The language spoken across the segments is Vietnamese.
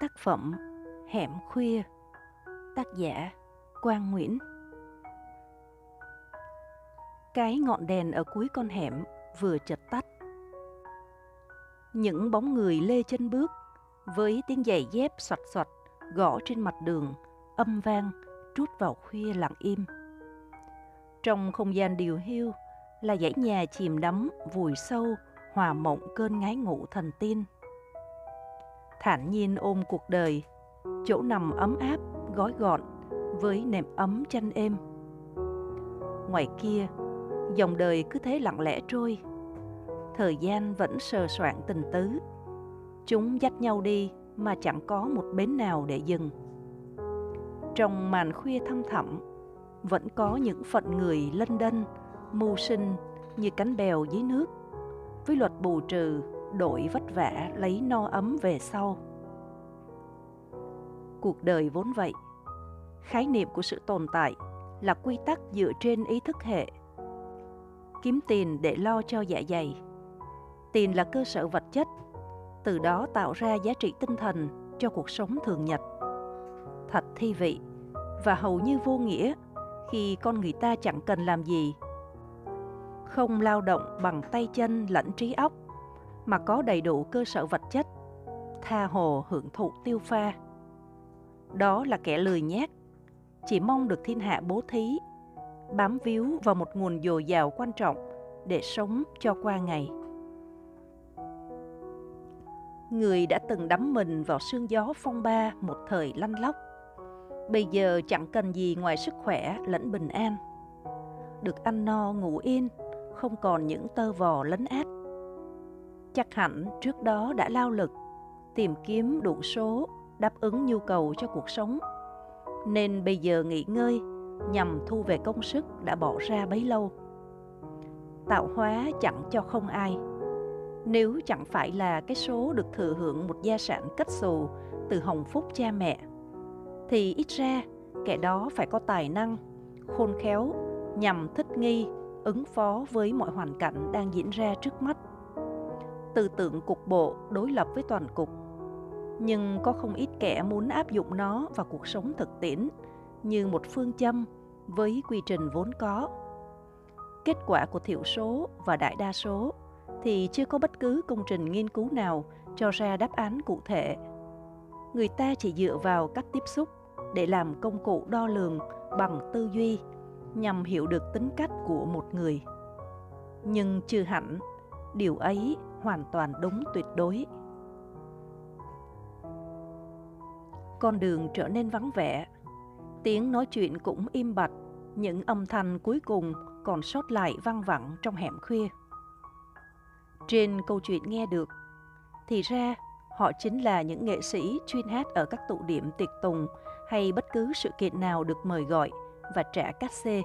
tác phẩm Hẻm Khuya, Tác giả Quang Nguyễn. Cái ngọn đèn ở cuối con hẻm vừa chợt tắt. Những bóng người lê chân bước Với tiếng giày dép soạt soạt gõ trên mặt đường, Âm vang trút vào khuya lặng im. Trong không gian điều hiu là dãy nhà chìm đắm, vùi sâu, hòa mộng cơn ngái ngủ thần tiên thản nhiên ôm cuộc đời, chỗ nằm ấm áp, gói gọn với nệm ấm chăn êm. Ngoài kia, dòng đời cứ thế lặng lẽ trôi. Thời gian vẫn sờ soạn tình tứ. Chúng dắt nhau đi mà chẳng có một bến nào để dừng. Trong màn khuya thăm thẳm, vẫn có những phận người lân đân, mưu sinh như cánh bèo dưới nước, với luật bù trừ đổi vất vả lấy no ấm về sau. Cuộc đời vốn vậy. Khái niệm của sự tồn tại là quy tắc dựa trên ý thức hệ. Kiếm tiền để lo cho dạ dày. Tiền là cơ sở vật chất, từ đó tạo ra giá trị tinh thần cho cuộc sống thường nhật. Thật thi vị và hầu như vô nghĩa khi con người ta chẳng cần làm gì. Không lao động bằng tay chân lẫn trí óc mà có đầy đủ cơ sở vật chất, tha hồ hưởng thụ tiêu pha. Đó là kẻ lười nhác, chỉ mong được thiên hạ bố thí, bám víu vào một nguồn dồi dào quan trọng để sống cho qua ngày. Người đã từng đắm mình vào sương gió phong ba một thời lăn lóc, bây giờ chẳng cần gì ngoài sức khỏe lẫn bình an. Được ăn no ngủ yên, không còn những tơ vò lấn át chắc hẳn trước đó đã lao lực, tìm kiếm đủ số đáp ứng nhu cầu cho cuộc sống. Nên bây giờ nghỉ ngơi, nhằm thu về công sức đã bỏ ra bấy lâu. Tạo hóa chẳng cho không ai. Nếu chẳng phải là cái số được thừa hưởng một gia sản kết xù từ hồng phúc cha mẹ, thì ít ra kẻ đó phải có tài năng, khôn khéo, nhằm thích nghi, ứng phó với mọi hoàn cảnh đang diễn ra trước mắt tư tưởng cục bộ đối lập với toàn cục. Nhưng có không ít kẻ muốn áp dụng nó vào cuộc sống thực tiễn, như một phương châm với quy trình vốn có. Kết quả của thiểu số và đại đa số thì chưa có bất cứ công trình nghiên cứu nào cho ra đáp án cụ thể. Người ta chỉ dựa vào cách tiếp xúc để làm công cụ đo lường bằng tư duy nhằm hiểu được tính cách của một người. Nhưng chưa hẳn, điều ấy hoàn toàn đúng tuyệt đối. Con đường trở nên vắng vẻ, tiếng nói chuyện cũng im bặt, những âm thanh cuối cùng còn sót lại văng vẳng trong hẻm khuya. Trên câu chuyện nghe được, thì ra họ chính là những nghệ sĩ chuyên hát ở các tụ điểm tiệc tùng hay bất cứ sự kiện nào được mời gọi và trả cát xê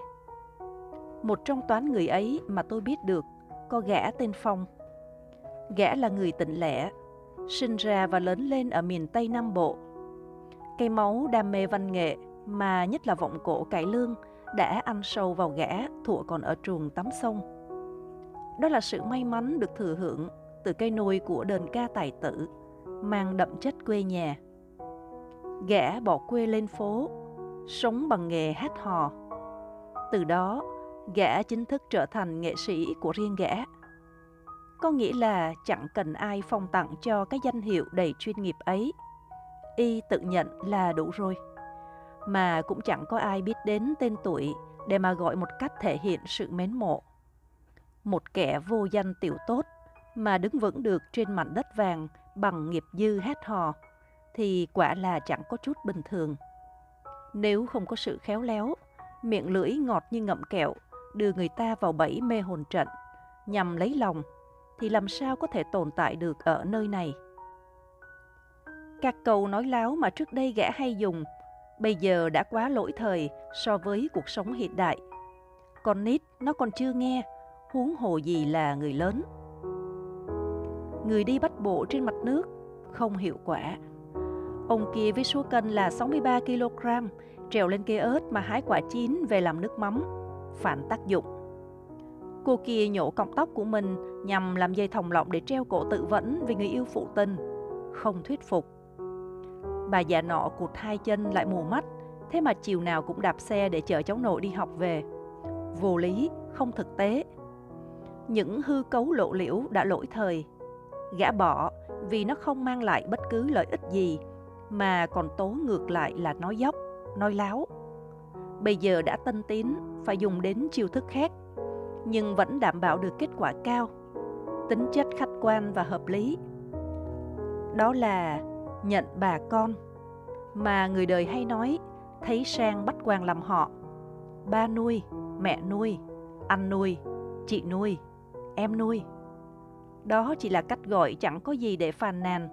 một trong toán người ấy mà tôi biết được có gã tên phong. Gã là người tỉnh lẻ, sinh ra và lớn lên ở miền Tây Nam Bộ. Cây máu đam mê văn nghệ mà nhất là vọng cổ cải lương đã ăn sâu vào gã thủa còn ở trường tắm sông. Đó là sự may mắn được thừa hưởng từ cây nôi của đền ca tài tử, mang đậm chất quê nhà. Gã bỏ quê lên phố, sống bằng nghề hát hò. Từ đó, gã chính thức trở thành nghệ sĩ của riêng gã có nghĩa là chẳng cần ai phong tặng cho cái danh hiệu đầy chuyên nghiệp ấy. Y tự nhận là đủ rồi. Mà cũng chẳng có ai biết đến tên tuổi để mà gọi một cách thể hiện sự mến mộ. Một kẻ vô danh tiểu tốt mà đứng vững được trên mảnh đất vàng bằng nghiệp dư hét hò thì quả là chẳng có chút bình thường. Nếu không có sự khéo léo, miệng lưỡi ngọt như ngậm kẹo đưa người ta vào bẫy mê hồn trận nhằm lấy lòng thì làm sao có thể tồn tại được ở nơi này. Các câu nói láo mà trước đây gã hay dùng, bây giờ đã quá lỗi thời so với cuộc sống hiện đại. Con nít nó còn chưa nghe, huống hồ gì là người lớn. Người đi bắt bộ trên mặt nước, không hiệu quả. Ông kia với số cân là 63 kg, trèo lên cây ớt mà hái quả chín về làm nước mắm, phản tác dụng. Cô kia nhổ cọng tóc của mình nhằm làm dây thòng lọng để treo cổ tự vẫn vì người yêu phụ tình. Không thuyết phục. Bà già nọ cụt hai chân lại mù mắt, thế mà chiều nào cũng đạp xe để chở cháu nội đi học về. Vô lý, không thực tế. Những hư cấu lộ liễu đã lỗi thời. Gã bỏ vì nó không mang lại bất cứ lợi ích gì, mà còn tố ngược lại là nói dốc, nói láo. Bây giờ đã tân tín, phải dùng đến chiêu thức khác, nhưng vẫn đảm bảo được kết quả cao, tính chất khách quan và hợp lý. Đó là nhận bà con, mà người đời hay nói thấy sang bắt quan làm họ. Ba nuôi, mẹ nuôi, anh nuôi, chị nuôi, em nuôi. Đó chỉ là cách gọi chẳng có gì để phàn nàn.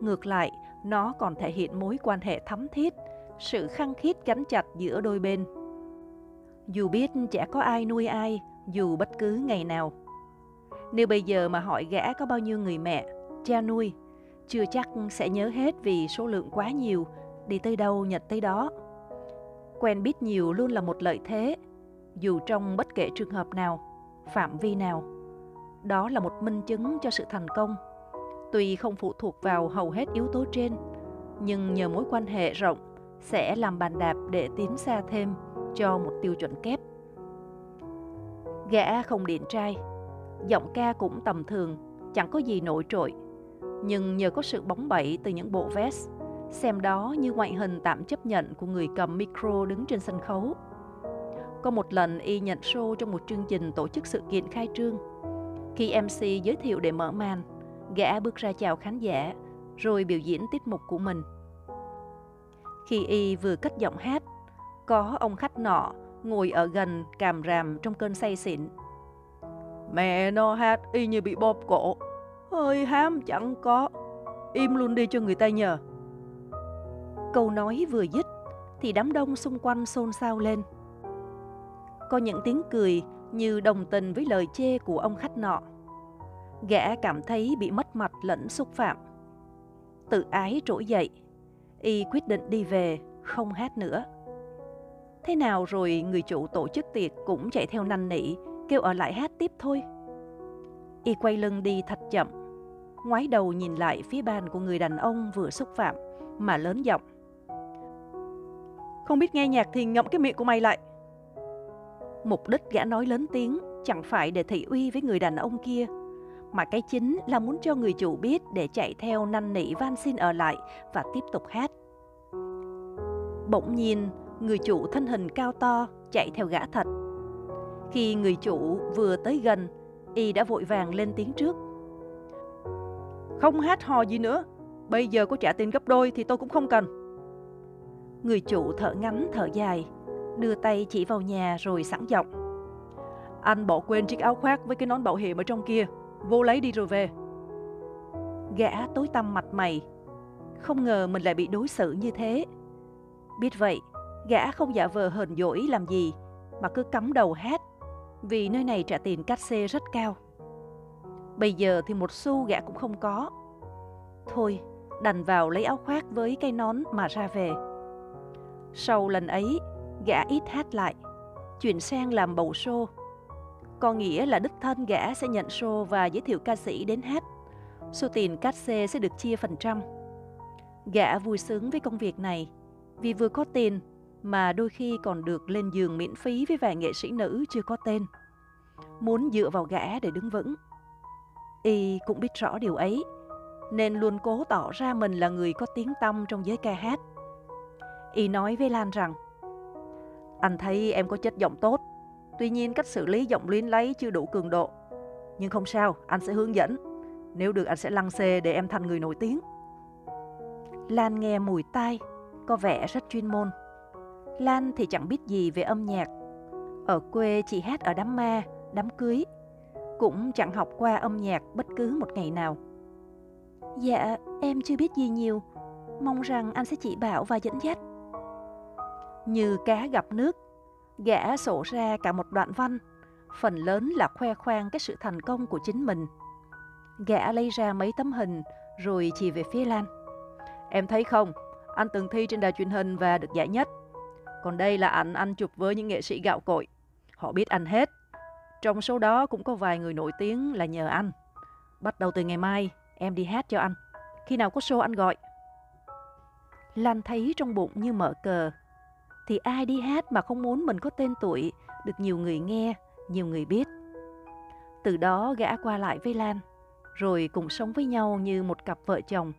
Ngược lại, nó còn thể hiện mối quan hệ thắm thiết, sự khăng khít gắn chặt giữa đôi bên. Dù biết chả có ai nuôi ai, dù bất cứ ngày nào. Nếu bây giờ mà hỏi gã có bao nhiêu người mẹ, cha nuôi, chưa chắc sẽ nhớ hết vì số lượng quá nhiều, đi tới đâu nhật tới đó. Quen biết nhiều luôn là một lợi thế, dù trong bất kể trường hợp nào, phạm vi nào. Đó là một minh chứng cho sự thành công. Tuy không phụ thuộc vào hầu hết yếu tố trên, nhưng nhờ mối quan hệ rộng sẽ làm bàn đạp để tiến xa thêm cho một tiêu chuẩn kép. Gã không điện trai, giọng ca cũng tầm thường, chẳng có gì nổi trội. Nhưng nhờ có sự bóng bẩy từ những bộ vest, xem đó như ngoại hình tạm chấp nhận của người cầm micro đứng trên sân khấu. Có một lần y nhận show trong một chương trình tổ chức sự kiện khai trương. Khi MC giới thiệu để mở màn, gã bước ra chào khán giả, rồi biểu diễn tiết mục của mình. Khi y vừa cất giọng hát, có ông khách nọ ngồi ở gần càm ràm trong cơn say xỉn. Mẹ nó hát y như bị bóp cổ, hơi hám chẳng có, im luôn đi cho người ta nhờ. Câu nói vừa dứt thì đám đông xung quanh xôn xao lên. Có những tiếng cười như đồng tình với lời chê của ông khách nọ. Gã cảm thấy bị mất mặt lẫn xúc phạm. Tự ái trỗi dậy, y quyết định đi về, không hát nữa. Thế nào rồi người chủ tổ chức tiệc cũng chạy theo năn nỉ, kêu ở lại hát tiếp thôi. Y quay lưng đi thật chậm, ngoái đầu nhìn lại phía bàn của người đàn ông vừa xúc phạm, mà lớn giọng. Không biết nghe nhạc thì ngậm cái miệng của mày lại. Mục đích gã nói lớn tiếng chẳng phải để thị uy với người đàn ông kia, mà cái chính là muốn cho người chủ biết để chạy theo năn nỉ van xin ở lại và tiếp tục hát. Bỗng nhiên, người chủ thân hình cao to chạy theo gã thạch. Khi người chủ vừa tới gần, y đã vội vàng lên tiếng trước. Không hát hò gì nữa, bây giờ có trả tiền gấp đôi thì tôi cũng không cần. Người chủ thở ngắn thở dài, đưa tay chỉ vào nhà rồi sẵn giọng. Anh bỏ quên chiếc áo khoác với cái nón bảo hiểm ở trong kia, vô lấy đi rồi về. Gã tối tăm mặt mày, không ngờ mình lại bị đối xử như thế. Biết vậy, gã không giả vờ hờn dỗi làm gì, mà cứ cắm đầu hát, vì nơi này trả tiền cát xê rất cao. Bây giờ thì một xu gã cũng không có. Thôi, đành vào lấy áo khoác với cây nón mà ra về. Sau lần ấy, gã ít hát lại, chuyển sang làm bầu show. Có nghĩa là đích thân gã sẽ nhận show và giới thiệu ca sĩ đến hát. Số tiền cát xê sẽ được chia phần trăm. Gã vui sướng với công việc này, vì vừa có tiền mà đôi khi còn được lên giường miễn phí với vài nghệ sĩ nữ chưa có tên. Muốn dựa vào gã để đứng vững. Y cũng biết rõ điều ấy, nên luôn cố tỏ ra mình là người có tiếng tăm trong giới ca hát. Y nói với Lan rằng, anh thấy em có chất giọng tốt, tuy nhiên cách xử lý giọng luyến lấy chưa đủ cường độ. Nhưng không sao, anh sẽ hướng dẫn. Nếu được anh sẽ lăn xê để em thành người nổi tiếng. Lan nghe mùi tai, có vẻ rất chuyên môn. Lan thì chẳng biết gì về âm nhạc. Ở quê chỉ hát ở đám ma, đám cưới. Cũng chẳng học qua âm nhạc bất cứ một ngày nào. Dạ, em chưa biết gì nhiều. Mong rằng anh sẽ chỉ bảo và dẫn dắt. Như cá gặp nước, gã sổ ra cả một đoạn văn, phần lớn là khoe khoang cái sự thành công của chính mình. Gã lấy ra mấy tấm hình rồi chỉ về phía Lan. Em thấy không, anh từng thi trên đài truyền hình và được giải nhất. Còn đây là ảnh anh chụp với những nghệ sĩ gạo cội. Họ biết anh hết. Trong số đó cũng có vài người nổi tiếng là nhờ anh. Bắt đầu từ ngày mai, em đi hát cho anh. Khi nào có show anh gọi. Lan thấy trong bụng như mở cờ. Thì ai đi hát mà không muốn mình có tên tuổi, được nhiều người nghe, nhiều người biết. Từ đó gã qua lại với Lan, rồi cùng sống với nhau như một cặp vợ chồng.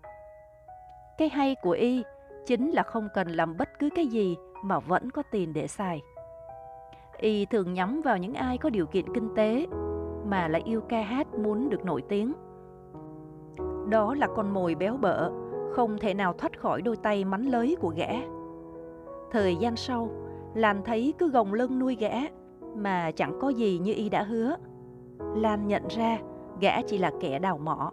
Cái hay của y chính là không cần làm bất cứ cái gì mà vẫn có tiền để xài. Y thường nhắm vào những ai có điều kiện kinh tế mà lại yêu ca hát muốn được nổi tiếng. Đó là con mồi béo bở, không thể nào thoát khỏi đôi tay mắn lới của gã. Thời gian sau, Lan thấy cứ gồng lưng nuôi gã mà chẳng có gì như y đã hứa. Lan nhận ra gã chỉ là kẻ đào mỏ.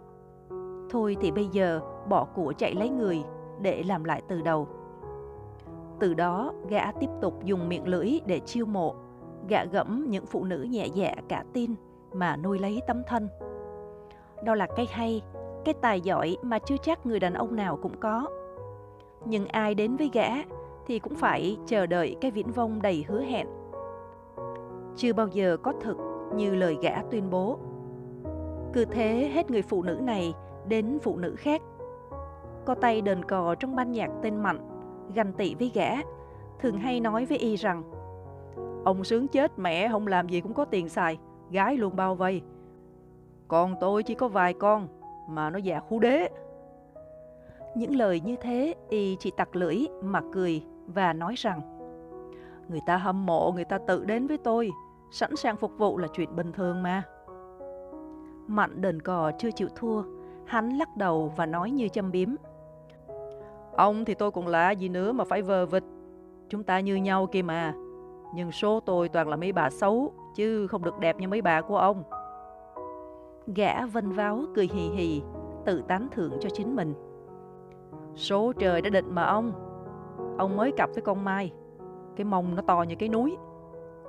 Thôi thì bây giờ bỏ của chạy lấy người để làm lại từ đầu. Từ đó, gã tiếp tục dùng miệng lưỡi để chiêu mộ, gã gẫm những phụ nữ nhẹ dạ cả tin mà nuôi lấy tấm thân. Đó là cái hay, cái tài giỏi mà chưa chắc người đàn ông nào cũng có. Nhưng ai đến với gã thì cũng phải chờ đợi cái viễn vông đầy hứa hẹn. Chưa bao giờ có thực như lời gã tuyên bố. Cứ thế hết người phụ nữ này đến phụ nữ khác. Có tay đờn cò trong ban nhạc tên Mạnh, ganh tị với gã, thường hay nói với y rằng Ông sướng chết mẹ không làm gì cũng có tiền xài, gái luôn bao vây. Còn tôi chỉ có vài con, mà nó già khu đế. Những lời như thế, y chỉ tặc lưỡi mà cười và nói rằng Người ta hâm mộ, người ta tự đến với tôi, sẵn sàng phục vụ là chuyện bình thường mà. mạnh đền cò chưa chịu thua, hắn lắc đầu và nói như châm biếm. Ông thì tôi cũng là gì nữa mà phải vờ vịt. Chúng ta như nhau kia mà. Nhưng số tôi toàn là mấy bà xấu, chứ không được đẹp như mấy bà của ông. Gã vân váo cười hì hì, tự tán thưởng cho chính mình. Số trời đã định mà ông. Ông mới cặp với con Mai. Cái mông nó to như cái núi.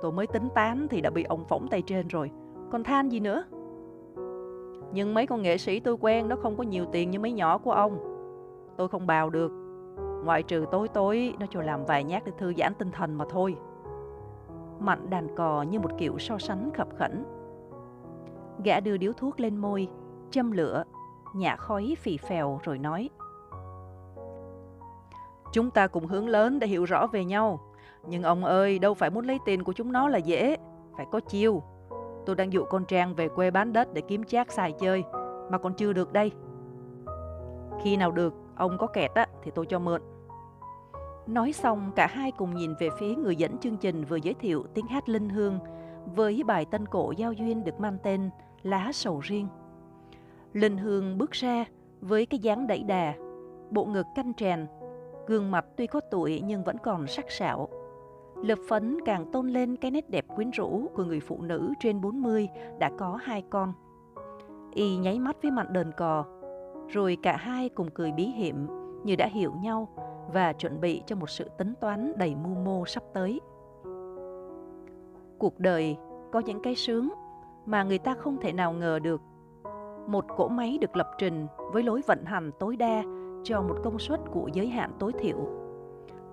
Tôi mới tính tán thì đã bị ông phỏng tay trên rồi. Còn than gì nữa? Nhưng mấy con nghệ sĩ tôi quen nó không có nhiều tiền như mấy nhỏ của ông. Tôi không bào được. Ngoại trừ tối tối nó cho làm vài nhát để thư giãn tinh thần mà thôi. Mạnh đàn cò như một kiểu so sánh khập khẩn. Gã đưa điếu thuốc lên môi, châm lửa, nhả khói phì phèo rồi nói. Chúng ta cùng hướng lớn để hiểu rõ về nhau. Nhưng ông ơi, đâu phải muốn lấy tiền của chúng nó là dễ, phải có chiêu. Tôi đang dụ con Trang về quê bán đất để kiếm chác xài chơi, mà còn chưa được đây. Khi nào được, ông có kẹt á, thì tôi cho mượn. Nói xong, cả hai cùng nhìn về phía người dẫn chương trình vừa giới thiệu tiếng hát Linh Hương với bài tân cổ giao duyên được mang tên Lá sầu riêng. Linh Hương bước ra với cái dáng đẩy đà, bộ ngực canh trèn, gương mặt tuy có tuổi nhưng vẫn còn sắc sảo. Lập phấn càng tôn lên cái nét đẹp quyến rũ của người phụ nữ trên 40 đã có hai con. Y nháy mắt với mặt đờn cò, rồi cả hai cùng cười bí hiểm như đã hiểu nhau và chuẩn bị cho một sự tính toán đầy mưu mô sắp tới. Cuộc đời có những cái sướng mà người ta không thể nào ngờ được. Một cỗ máy được lập trình với lối vận hành tối đa cho một công suất của giới hạn tối thiểu.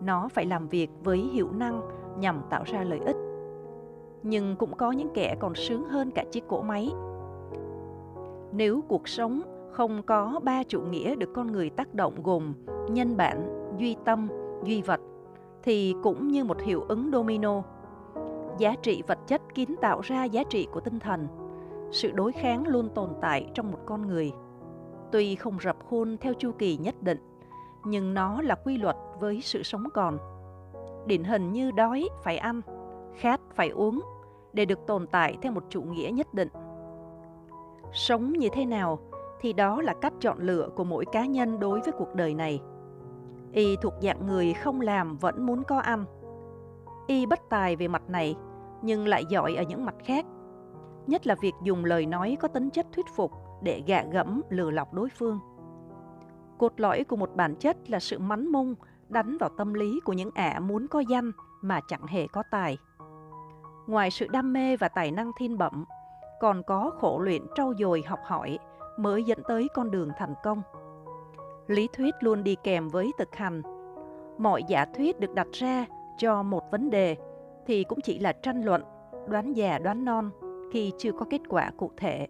Nó phải làm việc với hiệu năng nhằm tạo ra lợi ích. Nhưng cũng có những kẻ còn sướng hơn cả chiếc cỗ máy. Nếu cuộc sống không có ba chủ nghĩa được con người tác động gồm nhân bản, duy tâm, duy vật, thì cũng như một hiệu ứng domino. Giá trị vật chất kiến tạo ra giá trị của tinh thần. Sự đối kháng luôn tồn tại trong một con người. Tuy không rập khuôn theo chu kỳ nhất định, nhưng nó là quy luật với sự sống còn. Điển hình như đói phải ăn, khát phải uống để được tồn tại theo một chủ nghĩa nhất định. Sống như thế nào thì đó là cách chọn lựa của mỗi cá nhân đối với cuộc đời này. Y thuộc dạng người không làm vẫn muốn có ăn. Y bất tài về mặt này, nhưng lại giỏi ở những mặt khác. Nhất là việc dùng lời nói có tính chất thuyết phục để gạ gẫm lừa lọc đối phương. Cột lõi của một bản chất là sự mắn mung đánh vào tâm lý của những ả muốn có danh mà chẳng hề có tài. Ngoài sự đam mê và tài năng thiên bẩm, còn có khổ luyện trau dồi học hỏi mới dẫn tới con đường thành công. Lý thuyết luôn đi kèm với thực hành. Mọi giả thuyết được đặt ra cho một vấn đề thì cũng chỉ là tranh luận, đoán già đoán non khi chưa có kết quả cụ thể.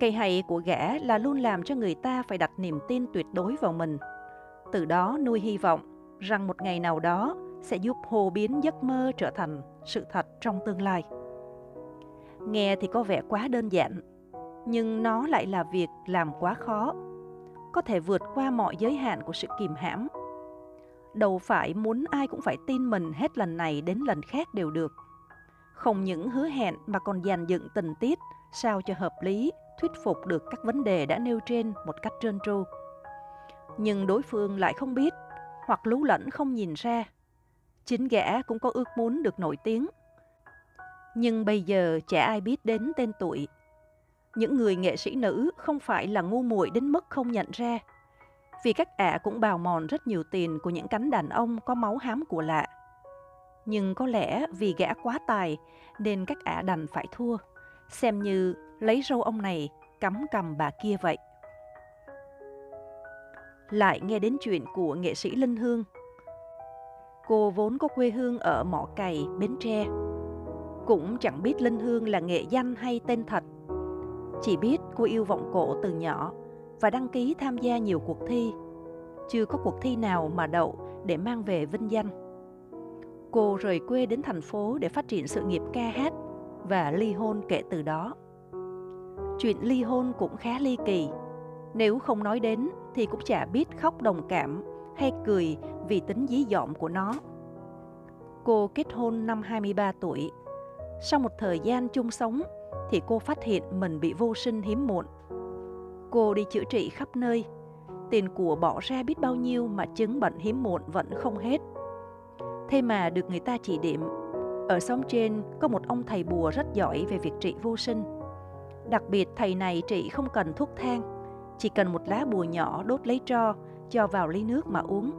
Cây hay của gã là luôn làm cho người ta phải đặt niềm tin tuyệt đối vào mình. Từ đó nuôi hy vọng rằng một ngày nào đó sẽ giúp hồ biến giấc mơ trở thành sự thật trong tương lai. Nghe thì có vẻ quá đơn giản, nhưng nó lại là việc làm quá khó. Có thể vượt qua mọi giới hạn của sự kìm hãm. Đâu phải muốn ai cũng phải tin mình hết lần này đến lần khác đều được. Không những hứa hẹn mà còn dàn dựng tình tiết sao cho hợp lý, thuyết phục được các vấn đề đã nêu trên một cách trơn tru. Nhưng đối phương lại không biết hoặc lú lẫn không nhìn ra. Chính gã cũng có ước muốn được nổi tiếng. Nhưng bây giờ chả ai biết đến tên tuổi. Những người nghệ sĩ nữ không phải là ngu muội đến mức không nhận ra. Vì các ả cũng bào mòn rất nhiều tiền của những cánh đàn ông có máu hám của lạ. Nhưng có lẽ vì gã quá tài nên các ả đành phải thua, xem như lấy râu ông này cắm cầm bà kia vậy lại nghe đến chuyện của nghệ sĩ Linh Hương. Cô vốn có quê hương ở Mỏ Cày, Bến Tre. Cũng chẳng biết Linh Hương là nghệ danh hay tên thật. Chỉ biết cô yêu vọng cổ từ nhỏ và đăng ký tham gia nhiều cuộc thi. Chưa có cuộc thi nào mà đậu để mang về vinh danh. Cô rời quê đến thành phố để phát triển sự nghiệp ca hát và ly hôn kể từ đó. Chuyện ly hôn cũng khá ly kỳ nếu không nói đến thì cũng chả biết khóc đồng cảm hay cười vì tính dí dỏm của nó. Cô kết hôn năm 23 tuổi. Sau một thời gian chung sống thì cô phát hiện mình bị vô sinh hiếm muộn. Cô đi chữa trị khắp nơi, tiền của bỏ ra biết bao nhiêu mà chứng bệnh hiếm muộn vẫn không hết. Thế mà được người ta chỉ điểm, ở xóm trên có một ông thầy bùa rất giỏi về việc trị vô sinh. Đặc biệt thầy này trị không cần thuốc thang, chỉ cần một lá bùa nhỏ đốt lấy tro, cho vào ly nước mà uống.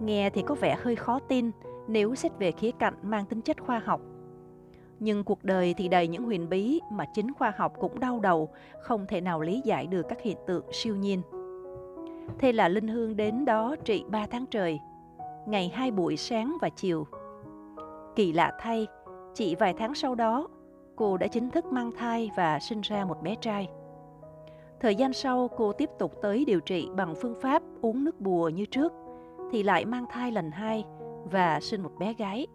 Nghe thì có vẻ hơi khó tin nếu xét về khía cạnh mang tính chất khoa học. Nhưng cuộc đời thì đầy những huyền bí mà chính khoa học cũng đau đầu, không thể nào lý giải được các hiện tượng siêu nhiên. Thế là Linh Hương đến đó trị 3 tháng trời, ngày hai buổi sáng và chiều. Kỳ lạ thay, chỉ vài tháng sau đó, cô đã chính thức mang thai và sinh ra một bé trai. Thời gian sau, cô tiếp tục tới điều trị bằng phương pháp uống nước bùa như trước, thì lại mang thai lần hai và sinh một bé gái.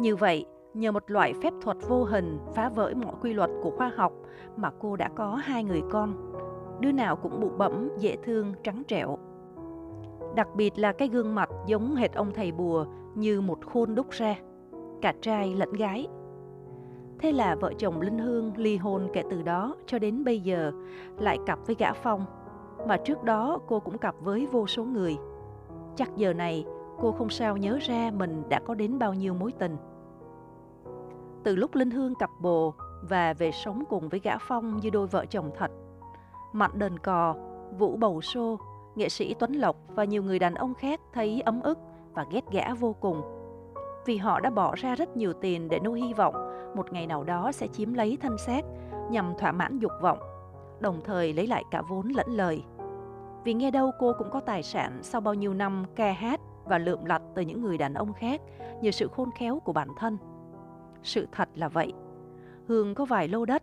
Như vậy, nhờ một loại phép thuật vô hình phá vỡ mọi quy luật của khoa học mà cô đã có hai người con, đứa nào cũng bụ bẫm, dễ thương, trắng trẻo. Đặc biệt là cái gương mặt giống hệt ông thầy bùa như một khuôn đúc ra, cả trai lẫn gái – Thế là vợ chồng Linh Hương ly hôn kể từ đó cho đến bây giờ, lại cặp với gã Phong. Mà trước đó cô cũng cặp với vô số người. Chắc giờ này cô không sao nhớ ra mình đã có đến bao nhiêu mối tình. Từ lúc Linh Hương cặp bồ và về sống cùng với gã Phong như đôi vợ chồng thật, Mạnh Đền Cò, Vũ Bầu Xô, nghệ sĩ Tuấn Lộc và nhiều người đàn ông khác thấy ấm ức và ghét gã vô cùng vì họ đã bỏ ra rất nhiều tiền để nuôi hy vọng một ngày nào đó sẽ chiếm lấy thân xác nhằm thỏa mãn dục vọng, đồng thời lấy lại cả vốn lẫn lời. Vì nghe đâu cô cũng có tài sản sau bao nhiêu năm ca hát và lượm lặt từ những người đàn ông khác nhờ sự khôn khéo của bản thân. Sự thật là vậy. Hương có vài lô đất,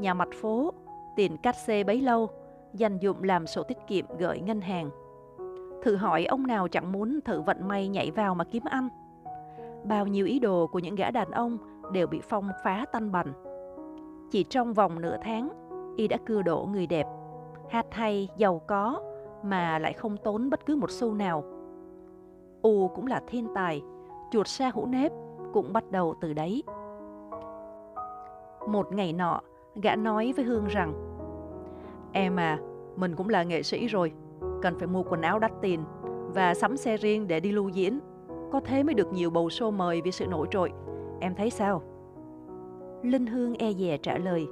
nhà mặt phố, tiền cắt xê bấy lâu, dành dụng làm sổ tiết kiệm gửi ngân hàng. Thử hỏi ông nào chẳng muốn thử vận may nhảy vào mà kiếm ăn – bao nhiêu ý đồ của những gã đàn ông đều bị Phong phá tanh bành. Chỉ trong vòng nửa tháng, y đã cưa đổ người đẹp, hát hay, giàu có mà lại không tốn bất cứ một xu nào. U cũng là thiên tài, chuột xa hũ nếp cũng bắt đầu từ đấy. Một ngày nọ, gã nói với Hương rằng Em à, mình cũng là nghệ sĩ rồi, cần phải mua quần áo đắt tiền và sắm xe riêng để đi lưu diễn có thế mới được nhiều bầu show mời vì sự nổi trội. Em thấy sao? Linh Hương e dè trả lời.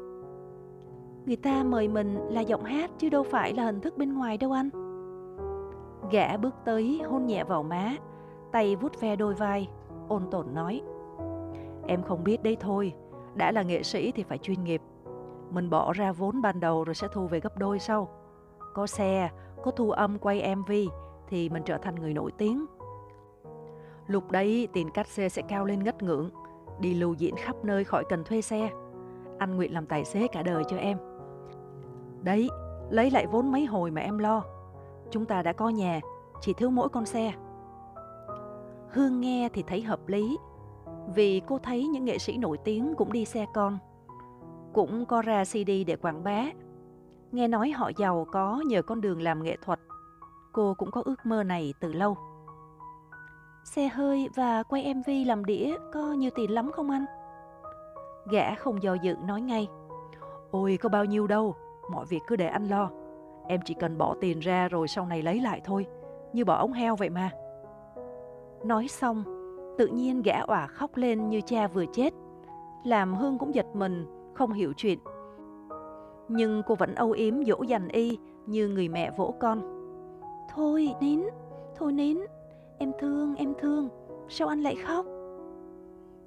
Người ta mời mình là giọng hát chứ đâu phải là hình thức bên ngoài đâu anh. Gã bước tới hôn nhẹ vào má, tay vuốt ve đôi vai, ôn tồn nói. Em không biết đấy thôi, đã là nghệ sĩ thì phải chuyên nghiệp. Mình bỏ ra vốn ban đầu rồi sẽ thu về gấp đôi sau. Có xe, có thu âm quay MV thì mình trở thành người nổi tiếng. Lúc đấy tiền cắt xe sẽ cao lên ngất ngưỡng, đi lưu diễn khắp nơi khỏi cần thuê xe. Anh nguyện làm tài xế cả đời cho em. Đấy, lấy lại vốn mấy hồi mà em lo. chúng ta đã có nhà, chỉ thiếu mỗi con xe. Hương nghe thì thấy hợp lý, vì cô thấy những nghệ sĩ nổi tiếng cũng đi xe con, cũng có ra CD để quảng bá. Nghe nói họ giàu có nhờ con đường làm nghệ thuật, cô cũng có ước mơ này từ lâu. Xe hơi và quay MV làm đĩa có nhiều tiền lắm không anh? Gã không do dự nói ngay. Ôi có bao nhiêu đâu, mọi việc cứ để anh lo. Em chỉ cần bỏ tiền ra rồi sau này lấy lại thôi, như bỏ ống heo vậy mà. Nói xong, tự nhiên gã òa khóc lên như cha vừa chết. Làm Hương cũng giật mình, không hiểu chuyện. Nhưng cô vẫn âu yếm dỗ dành y như người mẹ vỗ con. Thôi nín, thôi nín, em thương, em thương, sao anh lại khóc?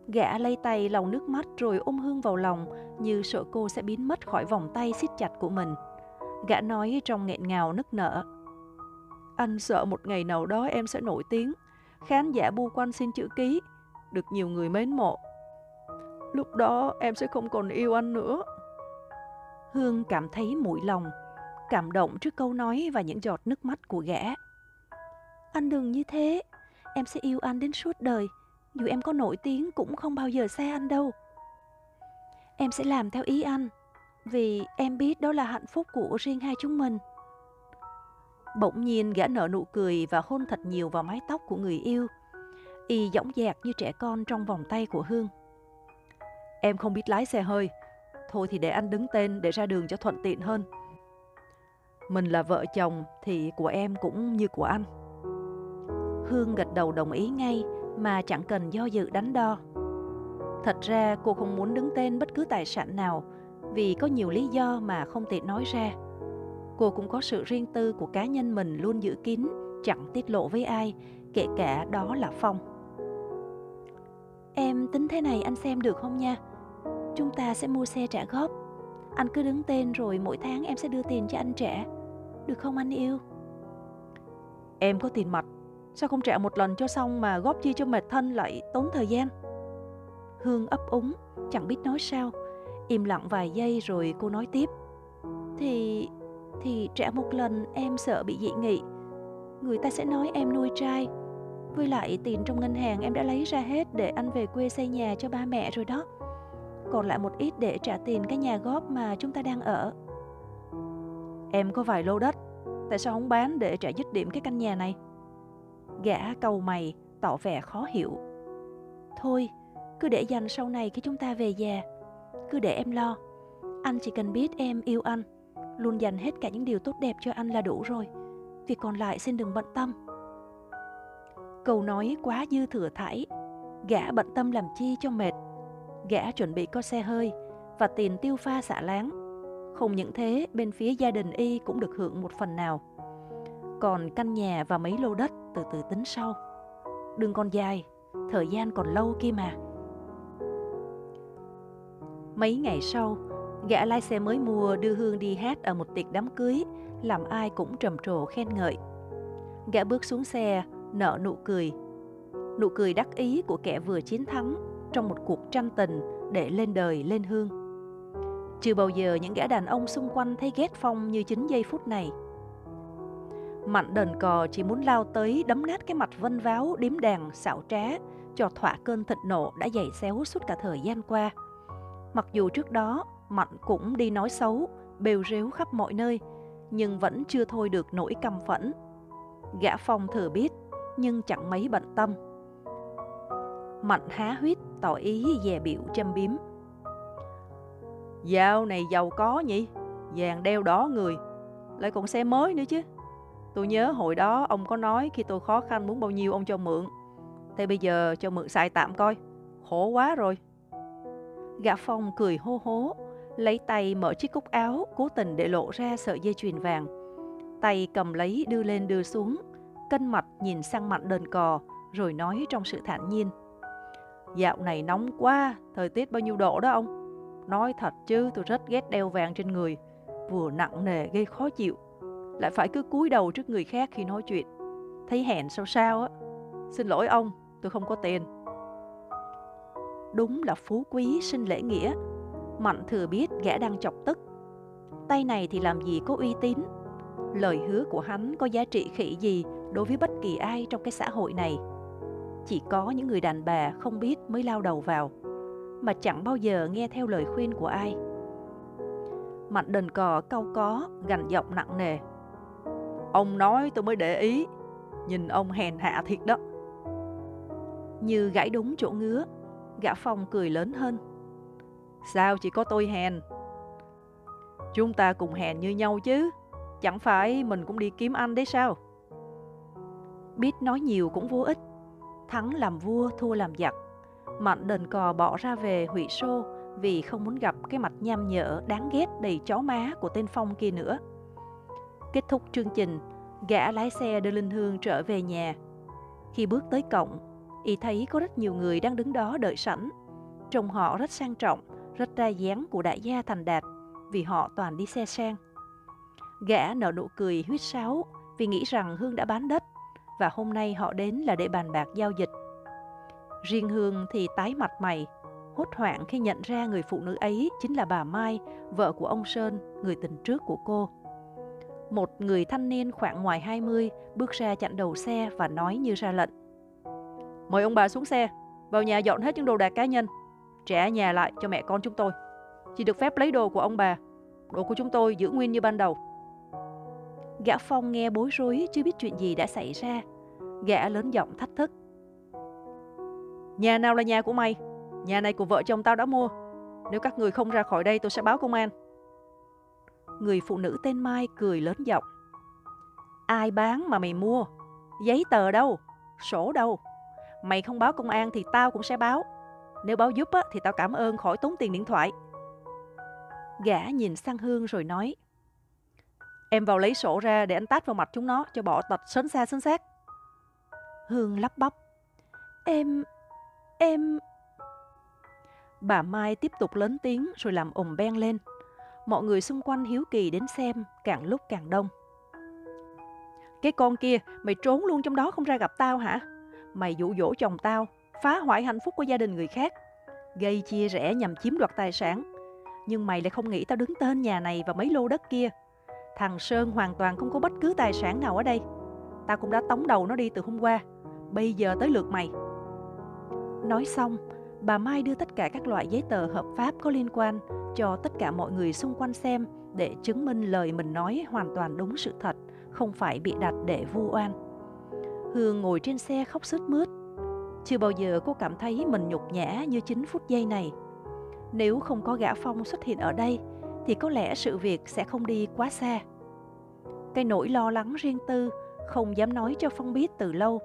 Gã lay tay lòng nước mắt rồi ôm Hương vào lòng như sợ cô sẽ biến mất khỏi vòng tay siết chặt của mình. Gã nói trong nghẹn ngào nức nở. Anh sợ một ngày nào đó em sẽ nổi tiếng, khán giả bu quanh xin chữ ký, được nhiều người mến mộ. Lúc đó em sẽ không còn yêu anh nữa. Hương cảm thấy mũi lòng, cảm động trước câu nói và những giọt nước mắt của gã. Anh đừng như thế, em sẽ yêu anh đến suốt đời, dù em có nổi tiếng cũng không bao giờ xa anh đâu. Em sẽ làm theo ý anh, vì em biết đó là hạnh phúc của riêng hai chúng mình. Bỗng nhiên gã nở nụ cười và hôn thật nhiều vào mái tóc của người yêu. Y dõng dạc như trẻ con trong vòng tay của Hương. Em không biết lái xe hơi, thôi thì để anh đứng tên để ra đường cho thuận tiện hơn. Mình là vợ chồng thì của em cũng như của anh. Hương gật đầu đồng ý ngay mà chẳng cần do dự đánh đo. Thật ra cô không muốn đứng tên bất cứ tài sản nào vì có nhiều lý do mà không tiện nói ra. Cô cũng có sự riêng tư của cá nhân mình luôn giữ kín, chẳng tiết lộ với ai, kể cả đó là Phong. Em tính thế này anh xem được không nha? Chúng ta sẽ mua xe trả góp. Anh cứ đứng tên rồi mỗi tháng em sẽ đưa tiền cho anh trả. Được không anh yêu? Em có tiền mặt, sao không trả một lần cho xong mà góp chi cho mệt thân lại tốn thời gian? Hương ấp úng, chẳng biết nói sao. Im lặng vài giây rồi cô nói tiếp. Thì thì trả một lần em sợ bị dị nghị. Người ta sẽ nói em nuôi trai. Với lại tiền trong ngân hàng em đã lấy ra hết để anh về quê xây nhà cho ba mẹ rồi đó. Còn lại một ít để trả tiền cái nhà góp mà chúng ta đang ở. Em có vài lô đất, tại sao không bán để trả dứt điểm cái căn nhà này? Gã cầu mày, tỏ vẻ khó hiểu. Thôi, cứ để dành sau này khi chúng ta về già cứ để em lo anh chỉ cần biết em yêu anh luôn dành hết cả những điều tốt đẹp cho anh là đủ rồi. Việc còn lại xin đừng bận tâm. Câu nói quá dư thừa thải. Gã bận tâm làm chi cho mệt. Gã chuẩn bị có xe hơi và tiền tiêu pha xả láng. Không những thế bên phía gia đình y cũng được hưởng một phần nào. Còn căn nhà và mấy lô đất từ từ tính sau. Đừng còn dài thời gian còn lâu kia mà. Mấy ngày sau, gã lái xe mới mua đưa Hương đi hát ở một tiệc đám cưới, làm ai cũng trầm trồ khen ngợi. Gã bước xuống xe, nở nụ cười. Nụ cười đắc ý của kẻ vừa chiến thắng trong một cuộc tranh tình để lên đời lên hương. Chưa bao giờ những gã đàn ông xung quanh thấy ghét Phong như chính giây phút này. Mạnh đần cò chỉ muốn lao tới đấm nát cái mặt vân váo điếm đàn xảo trá cho thỏa cơn thịnh nộ đã dày xéo suốt cả thời gian qua. Mặc dù trước đó Mạnh cũng đi nói xấu, bêu rếu khắp mọi nơi, nhưng vẫn chưa thôi được nỗi căm phẫn. Gã Phong thừa biết, nhưng chẳng mấy bận tâm. Mạnh há huyết tỏ ý dè biểu châm biếm. Dạo này giàu có nhỉ, vàng đeo đó người, lại còn xe mới nữa chứ. Tôi nhớ hồi đó ông có nói khi tôi khó khăn muốn bao nhiêu ông cho mượn. Thế bây giờ cho mượn xài tạm coi, khổ quá rồi. Gã Phong cười hô hố, lấy tay mở chiếc cúc áo, cố tình để lộ ra sợi dây chuyền vàng. Tay cầm lấy đưa lên đưa xuống, cân mặt nhìn sang mặt đờn cò, rồi nói trong sự thản nhiên. Dạo này nóng quá, thời tiết bao nhiêu độ đó ông? Nói thật chứ tôi rất ghét đeo vàng trên người, vừa nặng nề gây khó chịu, lại phải cứ cúi đầu trước người khác khi nói chuyện. Thấy hèn sao sao á. Xin lỗi ông, tôi không có tiền đúng là phú quý sinh lễ nghĩa. Mạnh thừa biết gã đang chọc tức. Tay này thì làm gì có uy tín. Lời hứa của hắn có giá trị khỉ gì đối với bất kỳ ai trong cái xã hội này. Chỉ có những người đàn bà không biết mới lao đầu vào, mà chẳng bao giờ nghe theo lời khuyên của ai. Mạnh đần cò cau có, gằn giọng nặng nề. Ông nói tôi mới để ý, nhìn ông hèn hạ thiệt đó. Như gãy đúng chỗ ngứa, gã Phong cười lớn hơn. Sao chỉ có tôi hèn? Chúng ta cùng hèn như nhau chứ, chẳng phải mình cũng đi kiếm anh đấy sao? Biết nói nhiều cũng vô ích, thắng làm vua thua làm giặc. Mạnh đền cò bỏ ra về hủy xô vì không muốn gặp cái mặt nham nhở đáng ghét đầy chó má của tên Phong kia nữa. Kết thúc chương trình, gã lái xe đưa Linh Hương trở về nhà. Khi bước tới cổng, y thấy có rất nhiều người đang đứng đó đợi sẵn. Trông họ rất sang trọng, rất ra dáng của đại gia thành đạt vì họ toàn đi xe sang. Gã nở nụ cười huyết sáo vì nghĩ rằng Hương đã bán đất và hôm nay họ đến là để bàn bạc giao dịch. Riêng Hương thì tái mặt mày, hốt hoảng khi nhận ra người phụ nữ ấy chính là bà Mai, vợ của ông Sơn, người tình trước của cô. Một người thanh niên khoảng ngoài 20 bước ra chặn đầu xe và nói như ra lệnh. Mời ông bà xuống xe, vào nhà dọn hết những đồ đạc cá nhân, trả nhà lại cho mẹ con chúng tôi. Chỉ được phép lấy đồ của ông bà, đồ của chúng tôi giữ nguyên như ban đầu. Gã Phong nghe bối rối chưa biết chuyện gì đã xảy ra. Gã lớn giọng thách thức. Nhà nào là nhà của mày? Nhà này của vợ chồng tao đã mua. Nếu các người không ra khỏi đây tôi sẽ báo công an. Người phụ nữ tên Mai cười lớn giọng. Ai bán mà mày mua? Giấy tờ đâu? Sổ đâu? Mày không báo công an thì tao cũng sẽ báo. Nếu báo giúp á, thì tao cảm ơn khỏi tốn tiền điện thoại. Gã nhìn sang Hương rồi nói. Em vào lấy sổ ra để anh tát vào mặt chúng nó cho bỏ tật sớm xa sớm xác. Hương lắp bắp. Em... em... Bà Mai tiếp tục lớn tiếng rồi làm ồn beng lên. Mọi người xung quanh hiếu kỳ đến xem, càng lúc càng đông. Cái con kia, mày trốn luôn trong đó không ra gặp tao hả? Mày dụ dỗ chồng tao, phá hoại hạnh phúc của gia đình người khác, gây chia rẽ nhằm chiếm đoạt tài sản. Nhưng mày lại không nghĩ tao đứng tên nhà này và mấy lô đất kia. Thằng Sơn hoàn toàn không có bất cứ tài sản nào ở đây. Tao cũng đã tống đầu nó đi từ hôm qua. Bây giờ tới lượt mày. Nói xong, bà Mai đưa tất cả các loại giấy tờ hợp pháp có liên quan cho tất cả mọi người xung quanh xem để chứng minh lời mình nói hoàn toàn đúng sự thật, không phải bị đặt để vu oan. Hương ngồi trên xe khóc sướt mướt. Chưa bao giờ cô cảm thấy mình nhục nhã như chính phút giây này. Nếu không có gã Phong xuất hiện ở đây, thì có lẽ sự việc sẽ không đi quá xa. Cái nỗi lo lắng riêng tư không dám nói cho Phong biết từ lâu.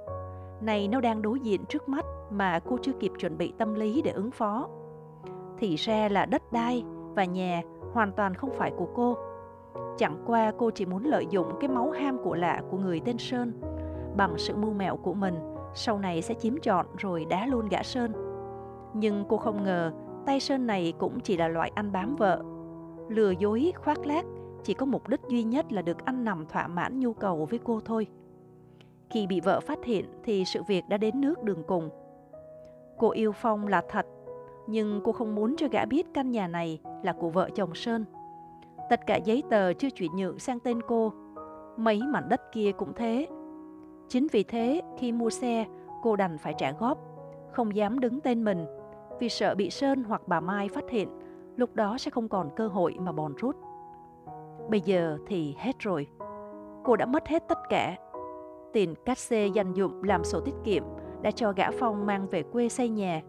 Này nó đang đối diện trước mắt mà cô chưa kịp chuẩn bị tâm lý để ứng phó. Thì ra là đất đai và nhà hoàn toàn không phải của cô. Chẳng qua cô chỉ muốn lợi dụng cái máu ham của lạ của người tên Sơn bằng sự mưu mẹo của mình sau này sẽ chiếm trọn rồi đá luôn gã Sơn. Nhưng cô không ngờ tay Sơn này cũng chỉ là loại ăn bám vợ. Lừa dối, khoác lác chỉ có mục đích duy nhất là được ăn nằm thỏa mãn nhu cầu với cô thôi. Khi bị vợ phát hiện thì sự việc đã đến nước đường cùng. Cô yêu Phong là thật, nhưng cô không muốn cho gã biết căn nhà này là của vợ chồng Sơn. Tất cả giấy tờ chưa chuyển nhượng sang tên cô. Mấy mảnh đất kia cũng thế. Chính vì thế, khi mua xe, cô đành phải trả góp, không dám đứng tên mình, vì sợ bị Sơn hoặc bà Mai phát hiện, lúc đó sẽ không còn cơ hội mà bòn rút. Bây giờ thì hết rồi. Cô đã mất hết tất cả. Tiền cát xê dành dụng làm sổ tiết kiệm đã cho gã Phong mang về quê xây nhà.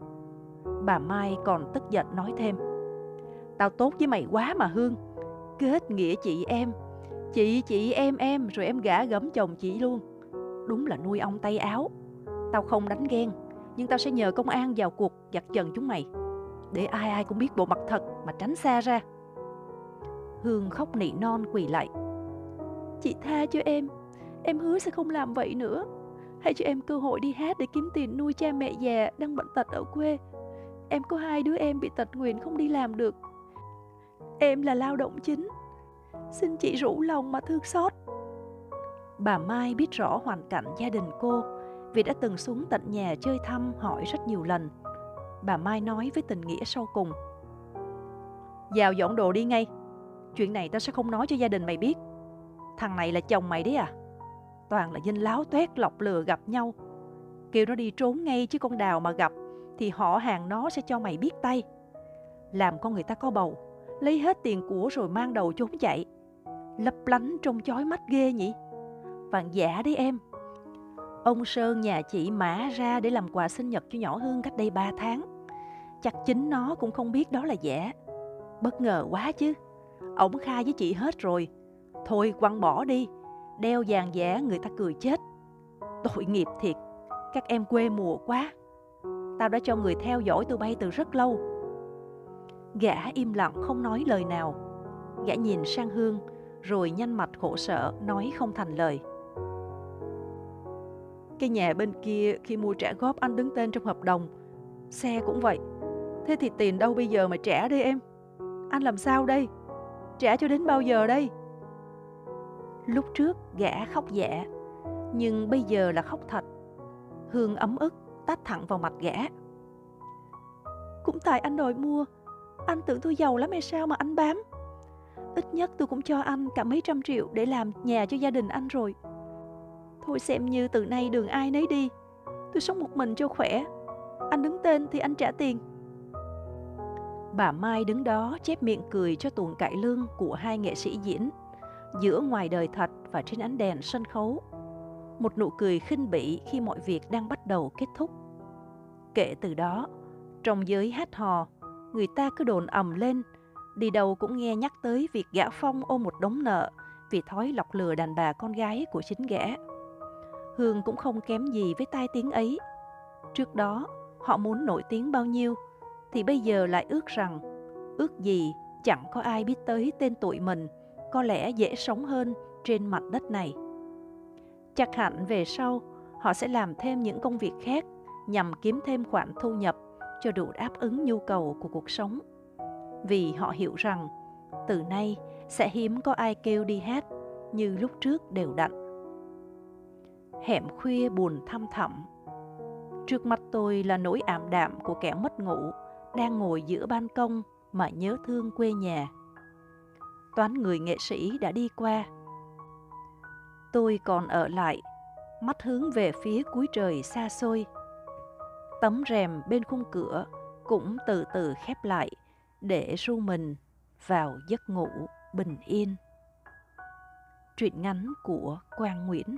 Bà Mai còn tức giận nói thêm. Tao tốt với mày quá mà Hương. Kết nghĩa chị em. Chị chị em em rồi em gả gấm chồng chị luôn. Đúng là nuôi ong tay áo. Tao không đánh ghen, nhưng tao sẽ nhờ công an vào cuộc giặt trần chúng mày. Để ai ai cũng biết bộ mặt thật mà tránh xa ra. Hương khóc nỉ non quỳ lại. Chị tha cho em, em hứa sẽ không làm vậy nữa. Hãy cho em cơ hội đi hát để kiếm tiền nuôi cha mẹ già đang bệnh tật ở quê. Em có hai đứa em bị tật nguyền không đi làm được. Em là lao động chính. Xin chị rủ lòng mà thương xót. Bà Mai biết rõ hoàn cảnh gia đình cô vì đã từng xuống tận nhà chơi thăm hỏi rất nhiều lần. Bà Mai nói với tình nghĩa sau cùng. Vào dọn đồ đi ngay. Chuyện này tao sẽ không nói cho gia đình mày biết. Thằng này là chồng mày đấy à? Toàn là dinh láo toét lọc lừa gặp nhau. Kêu nó đi trốn ngay chứ con đào mà gặp thì họ hàng nó sẽ cho mày biết tay. Làm con người ta có bầu, lấy hết tiền của rồi mang đầu trốn chạy. Lấp lánh trông chói mắt ghê nhỉ? Vàng giả đấy em. Ông Sơn nhà chị mã ra để làm quà sinh nhật cho nhỏ Hương cách đây 3 tháng. Chắc chính nó cũng không biết đó là giả. Bất ngờ quá chứ. ổng khai với chị hết rồi. Thôi quăng bỏ đi. Đeo vàng giả người ta cười chết. Tội nghiệp thiệt. Các em quê mùa quá. Tao đã cho người theo dõi tụi bay từ rất lâu. Gã im lặng không nói lời nào. Gã nhìn sang Hương, rồi nhanh mặt khổ sở nói không thành lời. Cái nhà bên kia khi mua trả góp anh đứng tên trong hợp đồng. Xe cũng vậy. Thế thì tiền đâu bây giờ mà trả đi em? Anh làm sao đây? Trả cho đến bao giờ đây? Lúc trước gã khóc dạ, nhưng bây giờ là khóc thật. Hương ấm ức tát thẳng vào mặt gã. Cũng tại anh đòi mua, anh tưởng tôi giàu lắm hay sao mà anh bám? Ít nhất tôi cũng cho anh cả mấy trăm triệu để làm nhà cho gia đình anh rồi. Thôi xem như từ nay đường ai nấy đi. Tôi sống một mình cho khỏe. Anh đứng tên thì anh trả tiền. Bà Mai đứng đó chép miệng cười cho tuồng cải lương của hai nghệ sĩ diễn giữa ngoài đời thật và trên ánh đèn sân khấu. Một nụ cười khinh bỉ khi mọi việc đang bắt đầu kết thúc. Kể từ đó, trong giới hát hò, người ta cứ đồn ầm lên, đi đâu cũng nghe nhắc tới việc gã Phong ôm một đống nợ vì thói lọc lừa đàn bà con gái của chính gã. Hương cũng không kém gì với tai tiếng ấy. Trước đó, họ muốn nổi tiếng bao nhiêu, thì bây giờ lại ước rằng, ước gì chẳng có ai biết tới tên tuổi mình, có lẽ dễ sống hơn trên mặt đất này. Chắc hẳn về sau, họ sẽ làm thêm những công việc khác nhằm kiếm thêm khoản thu nhập cho đủ đáp ứng nhu cầu của cuộc sống. Vì họ hiểu rằng, từ nay sẽ hiếm có ai kêu đi hát như lúc trước đều đặn. Hẻm khuya buồn thăm thẳm. Trước mặt tôi là nỗi ảm đạm của kẻ mất ngủ, đang ngồi giữa ban công mà nhớ thương quê nhà. Toán người nghệ sĩ đã đi qua. Tôi còn ở lại, mắt hướng về phía cuối trời xa xôi. Tấm rèm bên khung cửa cũng từ từ khép lại để ru mình vào giấc ngủ bình yên. Truyện ngắn của Quang Nguyễn